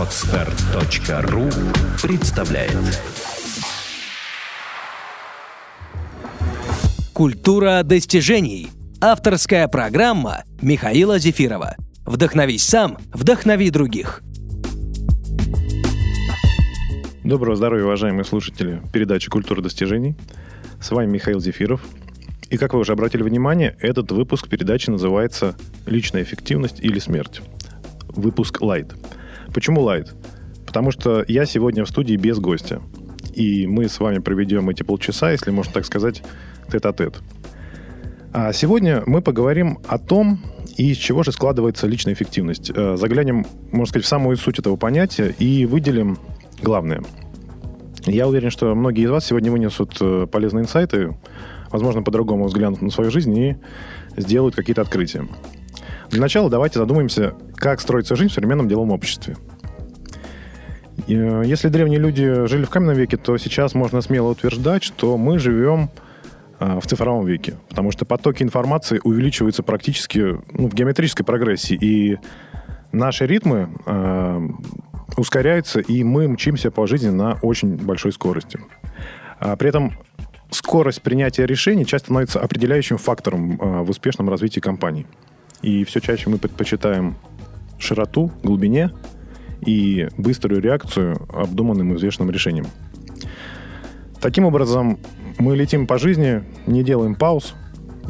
Отстар.ру представляет Культура достижений. Авторская программа Михаила Зефирова. Вдохновись сам, вдохнови других. Доброго здоровья, уважаемые слушатели передачи «Культура достижений». С вами Михаил Зефиров. И как вы уже обратили внимание, этот выпуск передачи называется «Личная эффективность или смерть». Выпуск «Light». Почему «Light»? Потому что я сегодня в студии без гостя. И мы с вами проведем эти полчаса, если можно так сказать, тет-а-тет. А сегодня мы поговорим о том, из чего же складывается личная эффективность. Э, заглянем, можно сказать, в самую суть этого понятия и выделим главное. Я уверен, что многие из вас сегодня вынесут э, полезные инсайты, возможно, по-другому взглянут на свою жизнь и сделают какие-то открытия. Для начала давайте задумаемся, как строится жизнь в современном деловом обществе. Э, если древние люди жили в каменном веке, то сейчас можно смело утверждать, что мы живем э, в цифровом веке, потому что потоки информации увеличиваются практически ну, в геометрической прогрессии, и наши ритмы э, ускоряются, и мы мчимся по жизни на очень большой скорости. А при этом скорость принятия решений часто становится определяющим фактором э, в успешном развитии компании. И все чаще мы предпочитаем широту, глубине и быструю реакцию обдуманным и взвешенным решением. Таким образом, мы летим по жизни, не делаем пауз.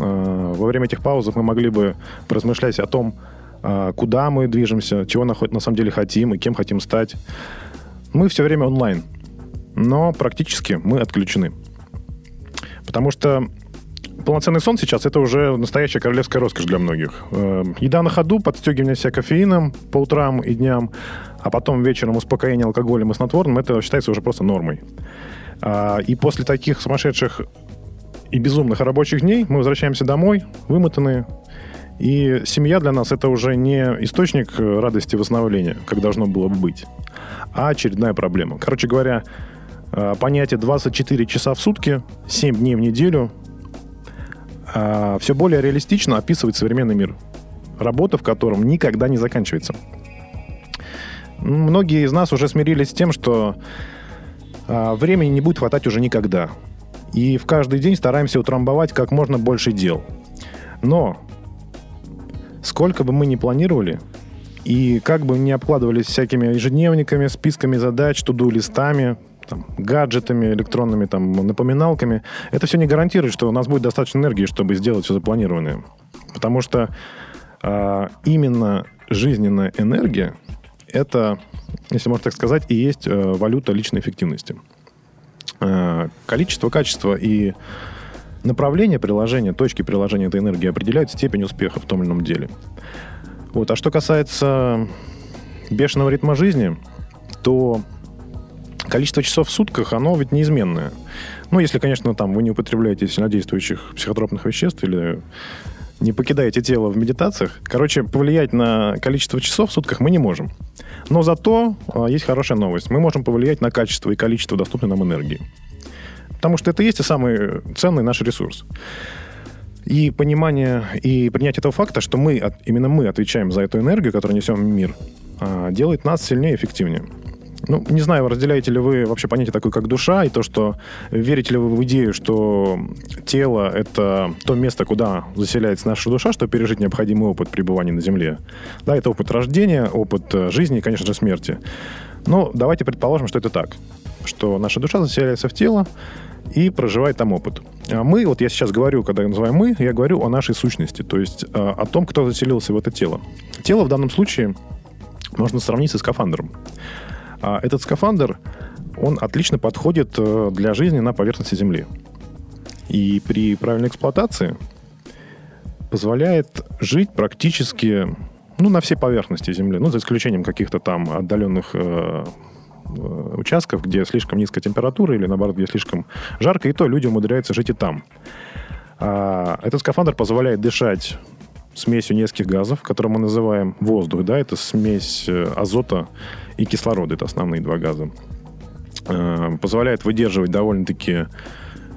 Э, во время этих пауз мы могли бы поразмышлять о том, э, куда мы движемся, чего на самом деле хотим и кем хотим стать. Мы все время онлайн, но практически мы отключены. Потому что полноценный сон сейчас это уже настоящая королевская роскошь для многих. Э, еда на ходу, подстегивание себя кофеином по утрам и дням, а потом вечером успокоение алкоголем и снотворным, это считается уже просто нормой. А, и после таких сумасшедших и безумных рабочих дней мы возвращаемся домой, вымотанные, и семья для нас это уже не источник радости восстановления, как должно было бы быть, а очередная проблема. Короче говоря, э, понятие 24 часа в сутки, 7 дней в неделю а, все более реалистично описывает современный мир, работа в котором никогда не заканчивается. Многие из нас уже смирились с тем, что а, времени не будет хватать уже никогда. И в каждый день стараемся утрамбовать как можно больше дел. Но сколько бы мы ни планировали, и как бы ни обкладывались всякими ежедневниками, списками задач, туду-листами, там, гаджетами, электронными там, напоминалками, это все не гарантирует, что у нас будет достаточно энергии, чтобы сделать все запланированное. Потому что э, именно жизненная энергия это, если можно так сказать, и есть э, валюта личной эффективности. Э, количество, качество и направление приложения, точки приложения этой энергии определяют степень успеха в том или ином деле. Вот. А что касается бешеного ритма жизни, то количество часов в сутках, оно ведь неизменное. Ну, если, конечно, там вы не употребляете сильнодействующих психотропных веществ или не покидаете тело в медитациях. Короче, повлиять на количество часов в сутках мы не можем. Но зато а, есть хорошая новость. Мы можем повлиять на качество и количество доступной нам энергии. Потому что это и есть самый ценный наш ресурс. И понимание и принятие этого факта, что мы, именно мы отвечаем за эту энергию, которую несем в мир, а, делает нас сильнее и эффективнее. Ну, не знаю, разделяете ли вы вообще понятие такое, как душа, и то, что верите ли вы в идею, что тело — это то место, куда заселяется наша душа, чтобы пережить необходимый опыт пребывания на Земле. Да, это опыт рождения, опыт э, жизни и, конечно же, смерти. Но давайте предположим, что это так, что наша душа заселяется в тело и проживает там опыт. А мы, вот я сейчас говорю, когда я называю мы, я говорю о нашей сущности, то есть э, о том, кто заселился в это тело. Тело в данном случае можно сравнить со скафандром. А этот скафандр, он отлично подходит э, для жизни на поверхности Земли. И при правильной эксплуатации позволяет жить практически ну, на всей поверхности Земли, ну, за исключением каких-то там отдаленных э, э, участков, где слишком низкая температура или, наоборот, где слишком жарко, и то люди умудряются жить и там. А этот скафандр позволяет дышать смесью нескольких газов, которые мы называем воздух, да, это смесь э, азота и кислорода, это основные два газа. Э, позволяет выдерживать довольно-таки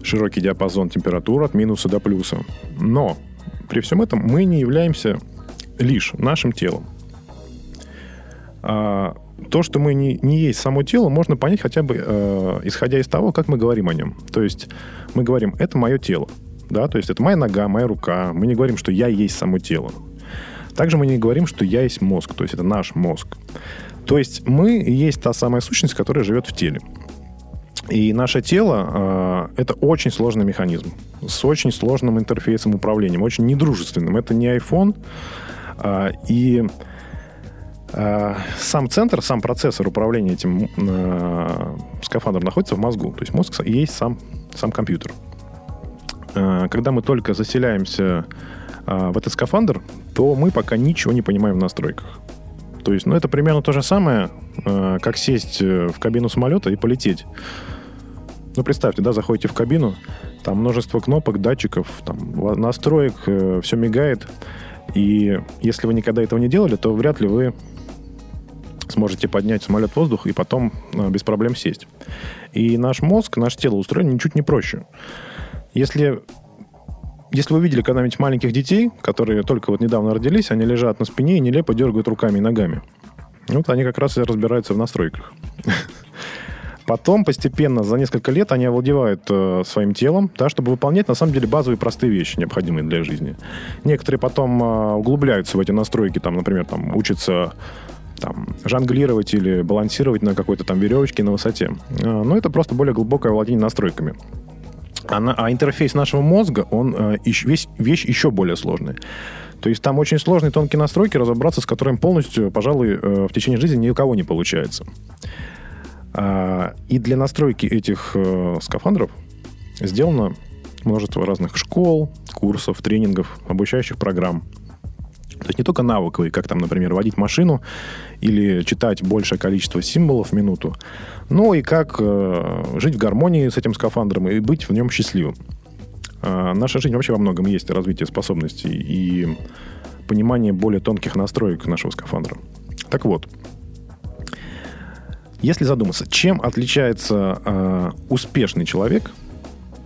широкий диапазон температур от минуса до плюса. Но при всем этом мы не являемся лишь нашим телом. А то, что мы не, не есть само тело, можно понять хотя бы э, исходя из того, как мы говорим о нем. То есть мы говорим, это мое тело. Да, то есть это моя нога, моя рука. Мы не говорим, что я есть само тело. Также мы не говорим, что я есть мозг, то есть это наш мозг. То есть мы есть та самая сущность, которая живет в теле. И наше тело э, это очень сложный механизм с очень сложным интерфейсом управления, очень недружественным. Это не iPhone. Э, и э, сам центр, сам процессор управления этим э, скафандром находится в мозгу. То есть мозг есть сам, сам компьютер. Э, когда мы только заселяемся э, в этот скафандр, то мы пока ничего не понимаем в настройках. То есть, ну, это примерно то же самое, э, как сесть э, в кабину самолета и полететь. Ну, представьте, да, заходите в кабину, там множество кнопок, датчиков, там, настроек, э, все мигает. И если вы никогда этого не делали, то вряд ли вы сможете поднять самолет в воздух и потом без проблем сесть. И наш мозг, наше тело устроено ничуть не проще. Если, если вы видели когда-нибудь маленьких детей, которые только вот недавно родились, они лежат на спине и нелепо дергают руками и ногами. Вот они как раз и разбираются в настройках. Потом постепенно, за несколько лет, они овладевают э, своим телом, да, чтобы выполнять, на самом деле, базовые простые вещи, необходимые для жизни. Некоторые потом э, углубляются в эти настройки, там, например, там, учатся там, жонглировать или балансировать на какой-то там веревочке на высоте. Э, но это просто более глубокое владение настройками. А, на, а интерфейс нашего мозга, он э, весь, вещь еще более сложная. То есть там очень сложные тонкие настройки, разобраться с которыми полностью, пожалуй, э, в течение жизни ни у кого не получается. А, и для настройки этих э, скафандров сделано множество разных школ, курсов, тренингов, обучающих программ. То есть не только навыковые, как там, например, водить машину или читать большее количество символов в минуту, но и как э, жить в гармонии с этим скафандром и быть в нем счастливым. Э, наша жизнь вообще во многом есть развитие способностей и понимание более тонких настроек нашего скафандра. Так вот, если задуматься, чем отличается э, успешный человек?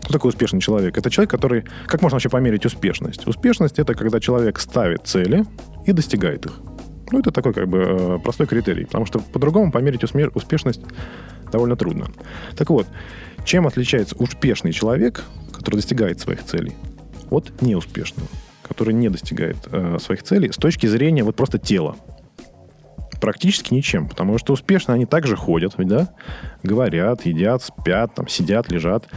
Кто такой успешный человек? Это человек, который... Как можно вообще померить успешность? Успешность — это когда человек ставит цели и достигает их. Ну, это такой как бы э, простой критерий, потому что по-другому померить успешность довольно трудно. Так вот, чем отличается успешный человек, который достигает своих целей, от неуспешного, который не достигает э, своих целей с точки зрения вот просто тела? Практически ничем, потому что успешно они также ходят, да, говорят, едят, спят, там, сидят, лежат.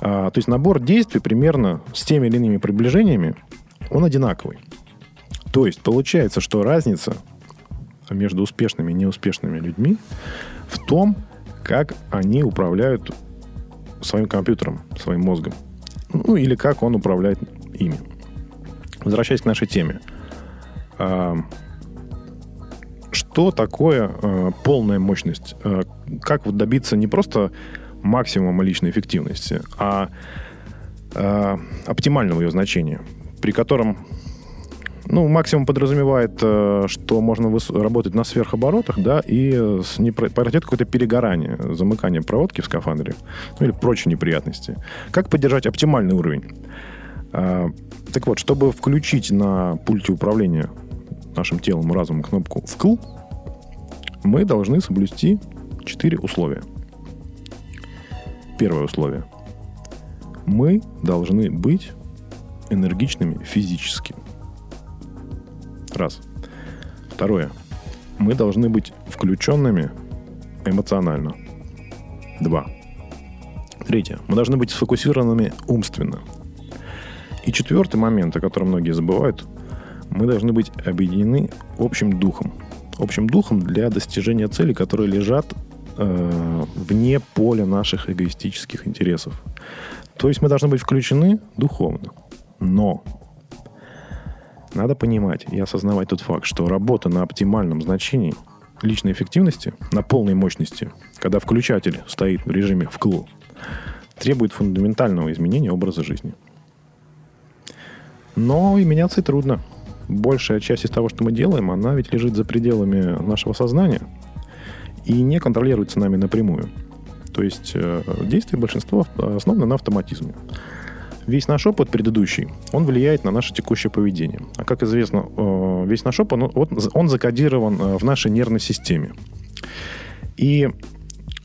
А, то есть набор действий примерно с теми или иными приближениями, он одинаковый. То есть получается, что разница между успешными и неуспешными людьми в том, как они управляют своим компьютером, своим мозгом. Ну, или как он управляет ими. Возвращаясь к нашей теме. А, что такое э, полная мощность? Э, как вот добиться не просто максимума личной эффективности, а э, оптимального ее значения, при котором ну, максимум подразумевает, э, что можно работать на сверхоборотах, да, и не произойдет какое-то перегорание, замыкание проводки в скафандре, ну, или прочие неприятности. Как поддержать оптимальный уровень? Э, так вот, чтобы включить на пульте управления нашим телом и разумом кнопку «вкл», мы должны соблюсти четыре условия. Первое условие. Мы должны быть энергичными физически. Раз. Второе. Мы должны быть включенными эмоционально. Два. Третье. Мы должны быть сфокусированными умственно. И четвертый момент, о котором многие забывают, мы должны быть объединены общим духом. Общим духом для достижения целей, которые лежат э, вне поля наших эгоистических интересов. То есть мы должны быть включены духовно. Но надо понимать и осознавать тот факт, что работа на оптимальном значении личной эффективности, на полной мощности, когда включатель стоит в режиме вкл, требует фундаментального изменения образа жизни. Но и меняться и трудно большая часть из того, что мы делаем, она ведь лежит за пределами нашего сознания и не контролируется нами напрямую. То есть э, действие большинства основано на автоматизме. Весь наш опыт предыдущий, он влияет на наше текущее поведение. А как известно, э, весь наш опыт, он, закодирован э, в нашей нервной системе. И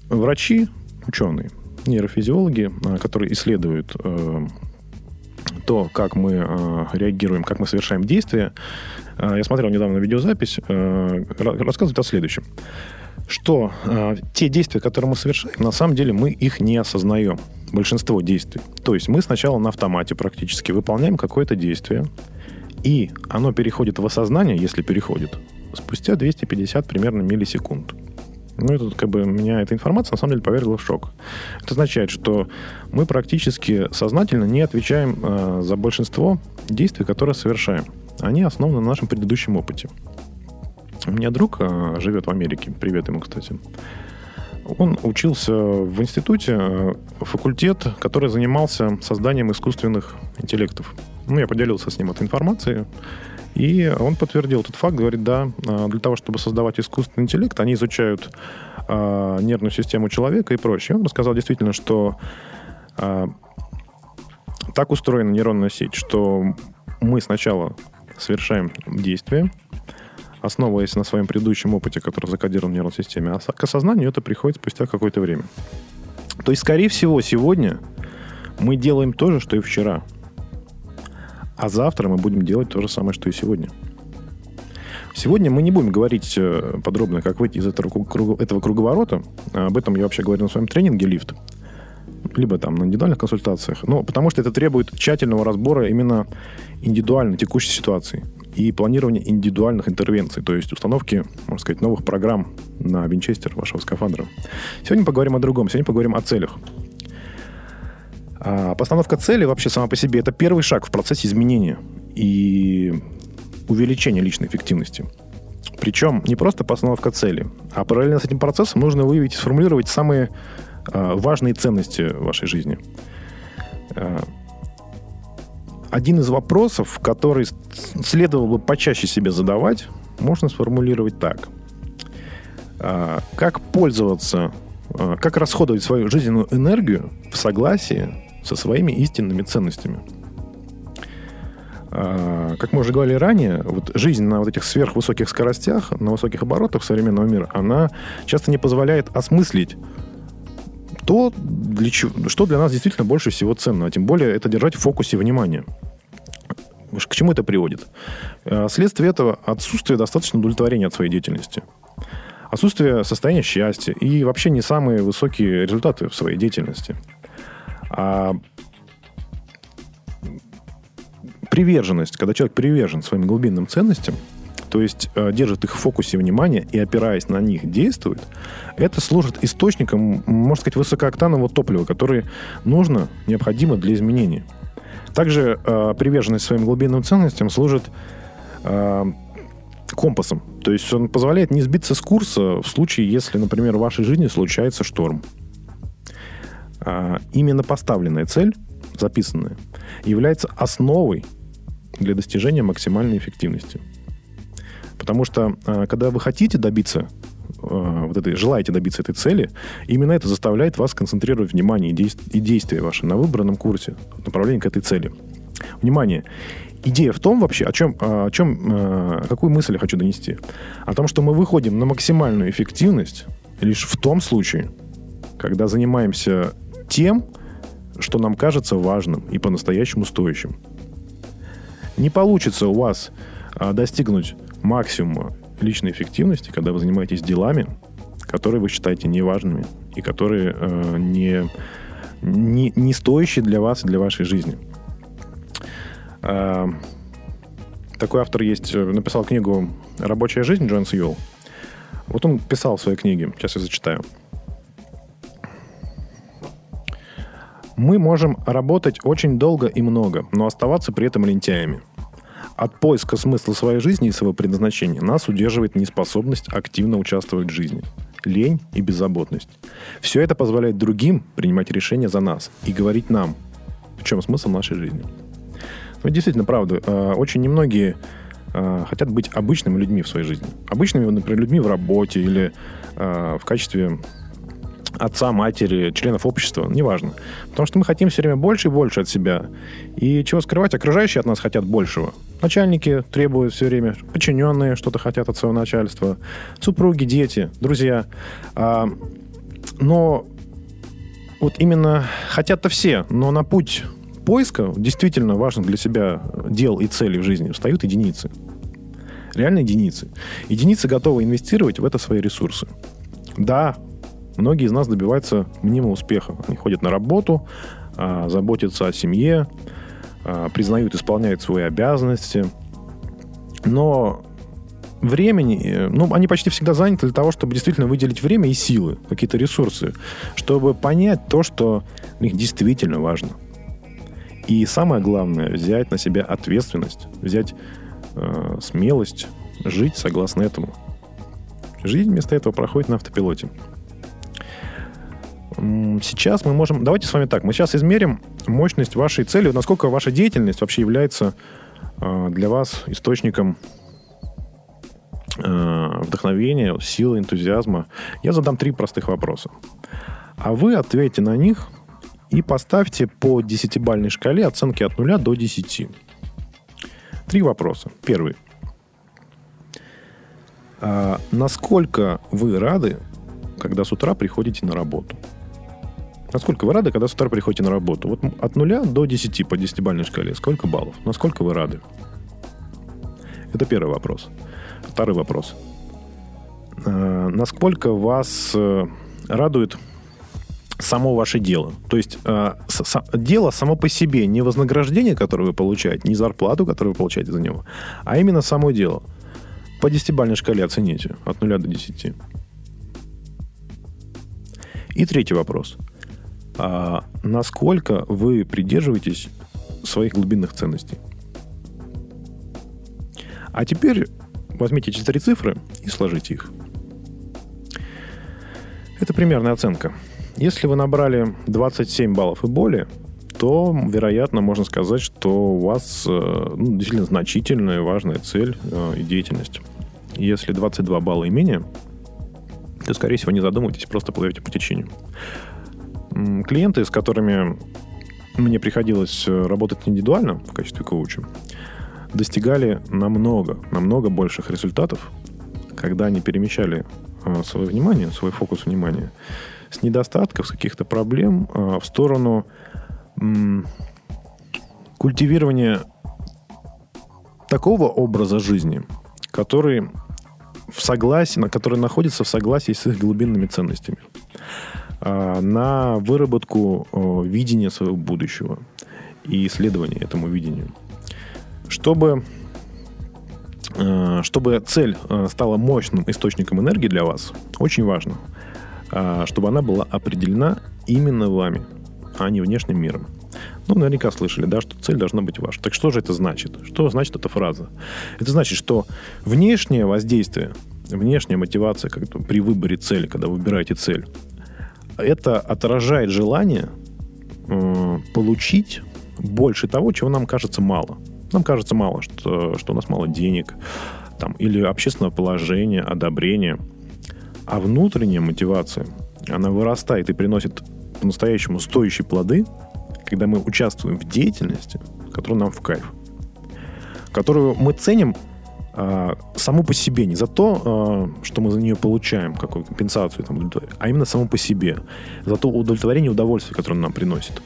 врачи, ученые, нейрофизиологи, которые исследуют то, как мы реагируем, как мы совершаем действия, я смотрел недавно видеозапись, рассказывают о следующем. Что э, те действия, которые мы совершаем, на самом деле мы их не осознаем. Большинство действий. То есть мы сначала на автомате практически выполняем какое-то действие, и оно переходит в осознание, если переходит, спустя 250 примерно миллисекунд. Ну, это как бы меня эта информация на самом деле поверила в шок. Это означает, что мы практически сознательно не отвечаем э, за большинство действий, которые совершаем. Они основаны на нашем предыдущем опыте. У меня друг э, живет в Америке. Привет ему, кстати. Он учился в институте, э, факультет, который занимался созданием искусственных интеллектов. Ну, я поделился с ним этой информацией. И он подтвердил этот факт, говорит, да, а, для того, чтобы создавать искусственный интеллект, они изучают э, нервную систему человека и прочее. Он рассказал действительно, что э, так устроена нейронная сеть, что мы сначала совершаем действие, основываясь на своем предыдущем опыте, который закодирован в нервной системе, а к осознанию это приходит спустя какое-то время. То есть, скорее всего, сегодня мы делаем то же, что и вчера – а завтра мы будем делать то же самое, что и сегодня. Сегодня мы не будем говорить э, подробно, как выйти из этого, круг, этого круговорота. Об этом я вообще говорю на своем тренинге «Лифт». Либо там на индивидуальных консультациях. Но потому что это требует тщательного разбора именно индивидуальной текущей ситуации и планирования индивидуальных интервенций, то есть установки, можно сказать, новых программ на винчестер вашего скафандра. Сегодня поговорим о другом. Сегодня поговорим о целях. А постановка цели вообще сама по себе это первый шаг в процессе изменения и увеличения личной эффективности. Причем не просто постановка цели, а параллельно с этим процессом нужно выявить и сформулировать самые а, важные ценности вашей жизни. Один из вопросов, который следовало бы почаще себе задавать, можно сформулировать так. А, как пользоваться, а, как расходовать свою жизненную энергию в согласии со своими истинными ценностями. А, как мы уже говорили ранее, вот жизнь на вот этих сверхвысоких скоростях, на высоких оборотах современного мира, она часто не позволяет осмыслить то, для чего, что для нас действительно больше всего ценно, а тем более это держать в фокусе внимания. К чему это приводит? А, следствие этого отсутствие достаточно удовлетворения от своей деятельности. Отсутствие состояния счастья и вообще не самые высокие результаты в своей деятельности – а приверженность, когда человек привержен своим глубинным ценностям, то есть э, держит их в фокусе внимания и, опираясь на них, действует, это служит источником, можно сказать, высокооктанового топлива, которое нужно, необходимо для изменения. Также э, приверженность своим глубинным ценностям служит э, компасом. То есть он позволяет не сбиться с курса в случае, если, например, в вашей жизни случается шторм. А, именно поставленная цель, записанная, является основой для достижения максимальной эффективности. Потому что, а, когда вы хотите добиться вот этой, желаете добиться этой цели, именно это заставляет вас концентрировать внимание и действия ваши на выбранном курсе, направлении к этой цели. Внимание! Идея в том вообще, о чем, о чем, какую мысль я хочу донести? О том, что мы выходим на максимальную эффективность лишь в том случае, когда занимаемся тем, что нам кажется важным и по-настоящему стоящим. Не получится у вас а, достигнуть максимума личной эффективности, когда вы занимаетесь делами, которые вы считаете неважными и которые э, не, не, не стоящие для вас и для вашей жизни. Э, такой автор есть, э, написал книгу «Рабочая жизнь» Джон Сьюэлл. Вот он писал в своей книге, сейчас я зачитаю. Мы можем работать очень долго и много, но оставаться при этом лентяями. От поиска смысла своей жизни и своего предназначения нас удерживает неспособность активно участвовать в жизни, лень и беззаботность. Все это позволяет другим принимать решения за нас и говорить нам, в чем смысл нашей жизни. Ну, действительно, правда, э, очень немногие э, хотят быть обычными людьми в своей жизни. Обычными, например, людьми в работе или э, в качестве отца, матери, членов общества, неважно. Потому что мы хотим все время больше и больше от себя. И чего скрывать, окружающие от нас хотят большего. Начальники требуют все время, подчиненные что-то хотят от своего начальства, супруги, дети, друзья. А, но вот именно хотят-то все, но на путь поиска действительно важных для себя дел и целей в жизни встают единицы. Реально единицы. Единицы готовы инвестировать в это свои ресурсы. Да, многие из нас добиваются мнимого успеха. Они ходят на работу, а, заботятся о семье, а, признают, исполняют свои обязанности. Но времени, э, ну, они почти всегда заняты для того, чтобы действительно выделить время и силы, какие-то ресурсы, чтобы понять то, что для них действительно важно. И самое главное, взять на себя ответственность, взять э, смелость жить согласно этому. Жизнь вместо этого проходит на автопилоте. Сейчас мы можем... Давайте с вами так. Мы сейчас измерим мощность вашей цели, насколько ваша деятельность вообще является э, для вас источником э, вдохновения, силы, энтузиазма. Я задам три простых вопроса. А вы ответьте на них и поставьте по десятибальной шкале оценки от 0 до 10. Три вопроса. Первый. А насколько вы рады, когда с утра приходите на работу? Насколько вы рады, когда с утра приходите на работу? Вот от 0 до 10 по 10-бальной шкале. Сколько баллов? Насколько вы рады? Это первый вопрос. Второй вопрос. А, насколько вас э, радует само ваше дело. То есть э, с, дело само по себе, не вознаграждение, которое вы получаете, не зарплату, которую вы получаете за него, а именно само дело. По десятибалльной шкале оцените от 0 до 10. И третий вопрос. А насколько вы придерживаетесь своих глубинных ценностей? А теперь возьмите эти три цифры и сложите их. Это примерная оценка. Если вы набрали 27 баллов и более, то, вероятно, можно сказать, что у вас э, ну, действительно значительная важная цель э, и деятельность. Если 22 балла и менее, то, скорее всего, не задумывайтесь, просто плывете по течению. Клиенты, с которыми мне приходилось э, работать индивидуально в качестве коуча, достигали намного, намного больших результатов, когда они перемещали свое внимание, свой фокус внимания с недостатков, с каких-то проблем а, в сторону культивирования такого образа жизни, который в согласии, который находится в согласии с их глубинными ценностями, на выработку видения своего будущего и исследования этому видению. Чтобы, а, чтобы цель стала мощным источником энергии для вас, очень важно – чтобы она была определена именно вами, а не внешним миром. Ну, наверняка слышали, да, что цель должна быть ваша. Так что же это значит? Что значит эта фраза? Это значит, что внешнее воздействие, внешняя мотивация как при выборе цели, когда вы выбираете цель, это отражает желание э, получить больше того, чего нам кажется мало. Нам кажется мало, что, что у нас мало денег, там, или общественного положения, одобрения – а внутренняя мотивация, она вырастает и приносит по-настоящему стоящие плоды, когда мы участвуем в деятельности, которая нам в кайф. Которую мы ценим а, саму по себе, не за то, а, что мы за нее получаем, какую компенсацию, там, а именно саму по себе. За то удовлетворение и удовольствие, которое он нам приносит.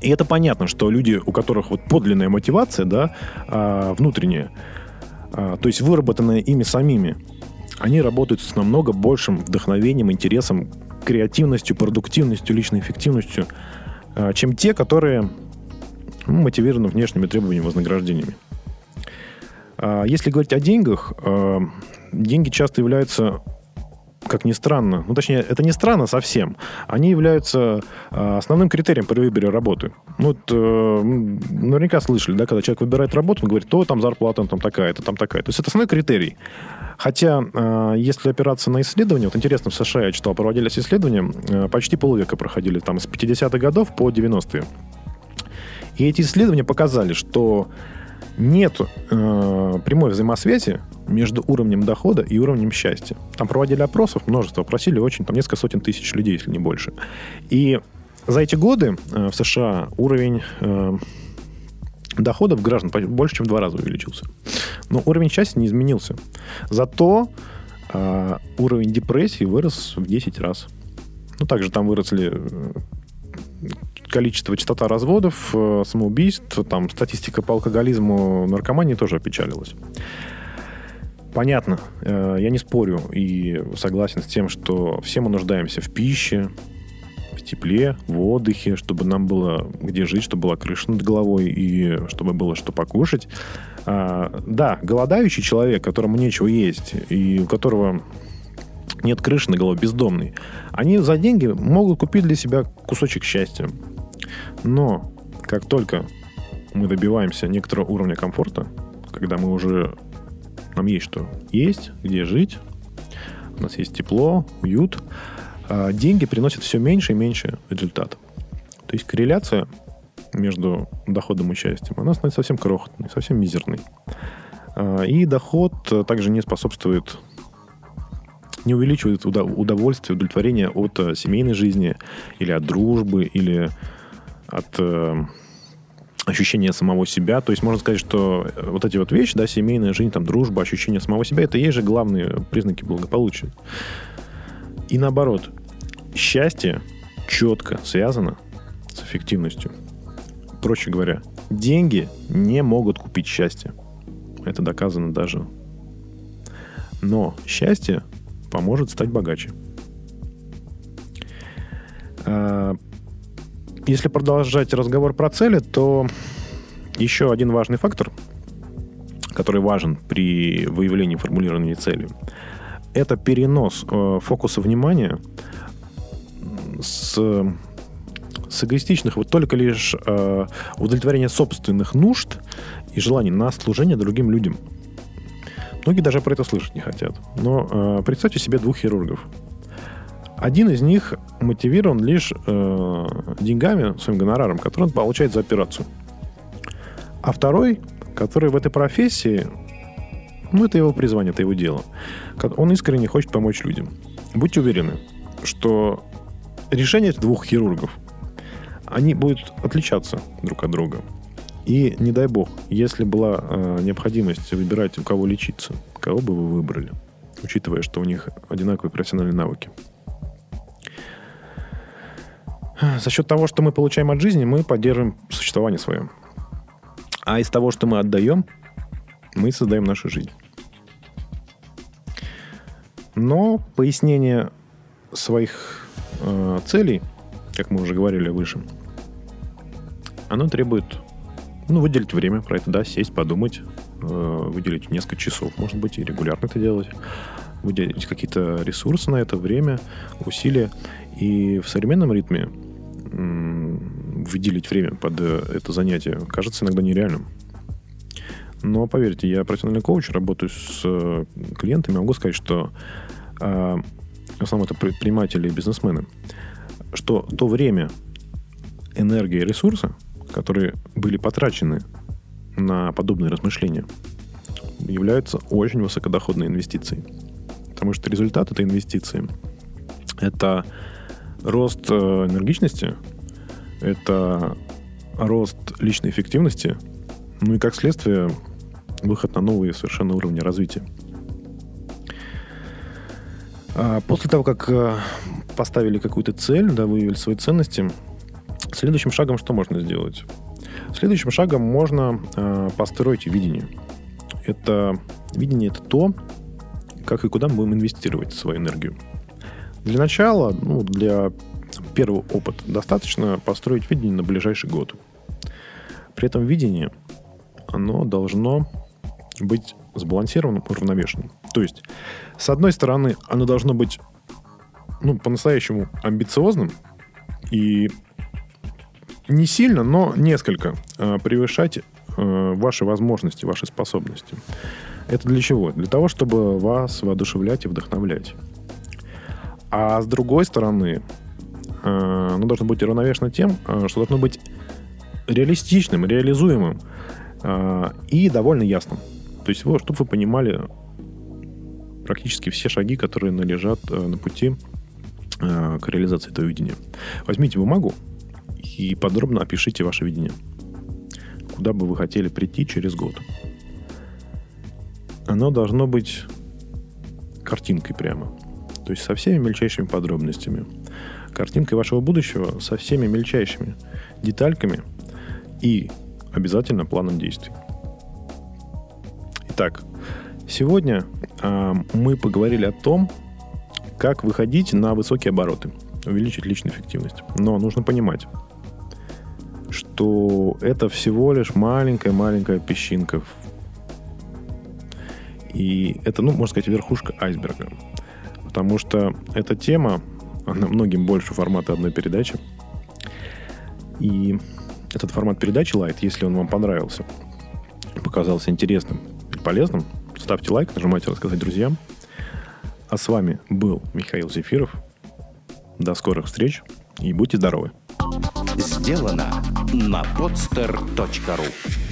И это понятно, что люди, у которых вот подлинная мотивация, да, а, внутренняя, то есть выработанная ими самими, они работают с намного большим вдохновением, интересом, креативностью, продуктивностью, личной эффективностью, чем те, которые ну, мотивированы внешними требованиями, вознаграждениями. А если говорить о деньгах, э, деньги часто являются как ни странно, ну, точнее, это не странно совсем, они являются э, основным критерием при выборе работы. Ну, вот, э, наверняка слышали, да, когда человек выбирает работу, он говорит, то там зарплата там такая-то, там такая. То есть это основной критерий. Хотя, если опираться на исследования, вот интересно, в США я читал, проводились исследования, почти полвека проходили, там, с 50-х годов по 90-е. И эти исследования показали, что нет э, прямой взаимосвязи между уровнем дохода и уровнем счастья. Там проводили опросов, множество, опросили очень, там несколько сотен тысяч людей, если не больше. И за эти годы э, в США уровень э, доходов граждан больше, чем в два раза увеличился. Но уровень счастья не изменился. Зато э, уровень депрессии вырос в 10 раз. Ну, также там выросли э, количество, частота разводов, э, самоубийств, там статистика по алкоголизму, наркомании тоже опечалилась. Понятно, э, я не спорю и согласен с тем, что все мы нуждаемся в пище, в тепле, в отдыхе, чтобы нам было где жить, чтобы была крыша над головой и чтобы было что покушать. А, да, голодающий человек, которому нечего есть, и у которого нет крыши на голове, бездомный, они за деньги могут купить для себя кусочек счастья. Но как только мы добиваемся некоторого уровня комфорта, когда мы уже нам есть что есть, где жить, у нас есть тепло, уют, а деньги приносят все меньше и меньше результат. То есть корреляция между доходом и счастьем, она становится совсем крохотной, совсем мизерной. А, и доход также не способствует, не увеличивает удовольствие, удовлетворение от э, семейной жизни или от дружбы, или от э, ощущение самого себя. То есть можно сказать, что э, вот эти вот вещи, да, семейная жизнь, там, дружба, ощущение самого себя, это и есть же главные признаки благополучия. И наоборот, счастье четко связано с эффективностью. Проще говоря, деньги не могут купить счастье. Это доказано даже. Но счастье поможет стать богаче. Если продолжать разговор про цели, то еще один важный фактор, который важен при выявлении и формулировании цели, это перенос э, фокуса внимания с, с эгоистичных вот только лишь э, удовлетворения собственных нужд и желаний на служение другим людям. Многие даже про это слышать не хотят. Но э, представьте себе двух хирургов. Один из них мотивирован лишь э, деньгами, своим гонораром, который он получает за операцию. А второй, который в этой профессии, ну, это его призвание, это его дело. Он искренне хочет помочь людям. Будьте уверены, что решения двух хирургов, они будут отличаться друг от друга. И не дай бог, если была э, необходимость выбирать, у кого лечиться, кого бы вы выбрали, учитывая, что у них одинаковые профессиональные навыки. За счет того, что мы получаем от жизни, мы поддерживаем существование свое. А из того, что мы отдаем, мы создаем нашу жизнь. Но пояснение своих э, целей, как мы уже говорили выше, оно требует ну, выделить время про это, да, сесть, подумать, э, выделить несколько часов, может быть, и регулярно это делать, выделить какие-то ресурсы на это, время, усилия. И в современном ритме выделить время под э, это занятие кажется иногда нереальным. Но поверьте, я профессиональный коуч, работаю с э, клиентами, могу сказать, что э, в основном это предприниматели и бизнесмены, что то время, энергия и ресурсы, которые были потрачены на подобные размышления, являются очень высокодоходной инвестицией. Потому что результат этой инвестиции – это рост э, энергичности, это рост личной эффективности, ну и как следствие выход на новые совершенно уровни развития. А после того, как э, поставили какую-то цель, да, выявили свои ценности, следующим шагом что можно сделать? Следующим шагом можно э, построить видение. Это видение это то, как и куда мы будем инвестировать свою энергию. Для начала, ну, для первого опыта достаточно построить видение на ближайший год. При этом видение, оно должно быть сбалансированным, уравновешенным. То есть, с одной стороны, оно должно быть ну, по-настоящему амбициозным и не сильно, но несколько э, превышать э, ваши возможности, ваши способности. Это для чего? Для того, чтобы вас воодушевлять и вдохновлять. А с другой стороны, э, оно должно быть равновешено тем, э, что должно быть реалистичным, реализуемым. а, и довольно ясным. То есть, вот, чтобы вы понимали практически все шаги, которые належат э, на пути э, к реализации этого видения. Возьмите бумагу и подробно опишите ваше видение. Куда бы вы хотели прийти через год. Оно должно быть картинкой прямо. То есть со всеми мельчайшими подробностями. Картинкой вашего будущего со всеми мельчайшими детальками и обязательно планом действий. Итак, сегодня э, мы поговорили о том, как выходить на высокие обороты, увеличить личную эффективность. Но нужно понимать, что это всего лишь маленькая-маленькая песчинка. И это, ну, можно сказать, верхушка айсберга. Потому что эта тема, она многим больше формата одной передачи. И этот формат передачи Light, если он вам понравился, показался интересным и полезным, ставьте лайк, нажимайте «Рассказать друзьям». А с вами был Михаил Зефиров. До скорых встреч и будьте здоровы. Сделано на podster.ru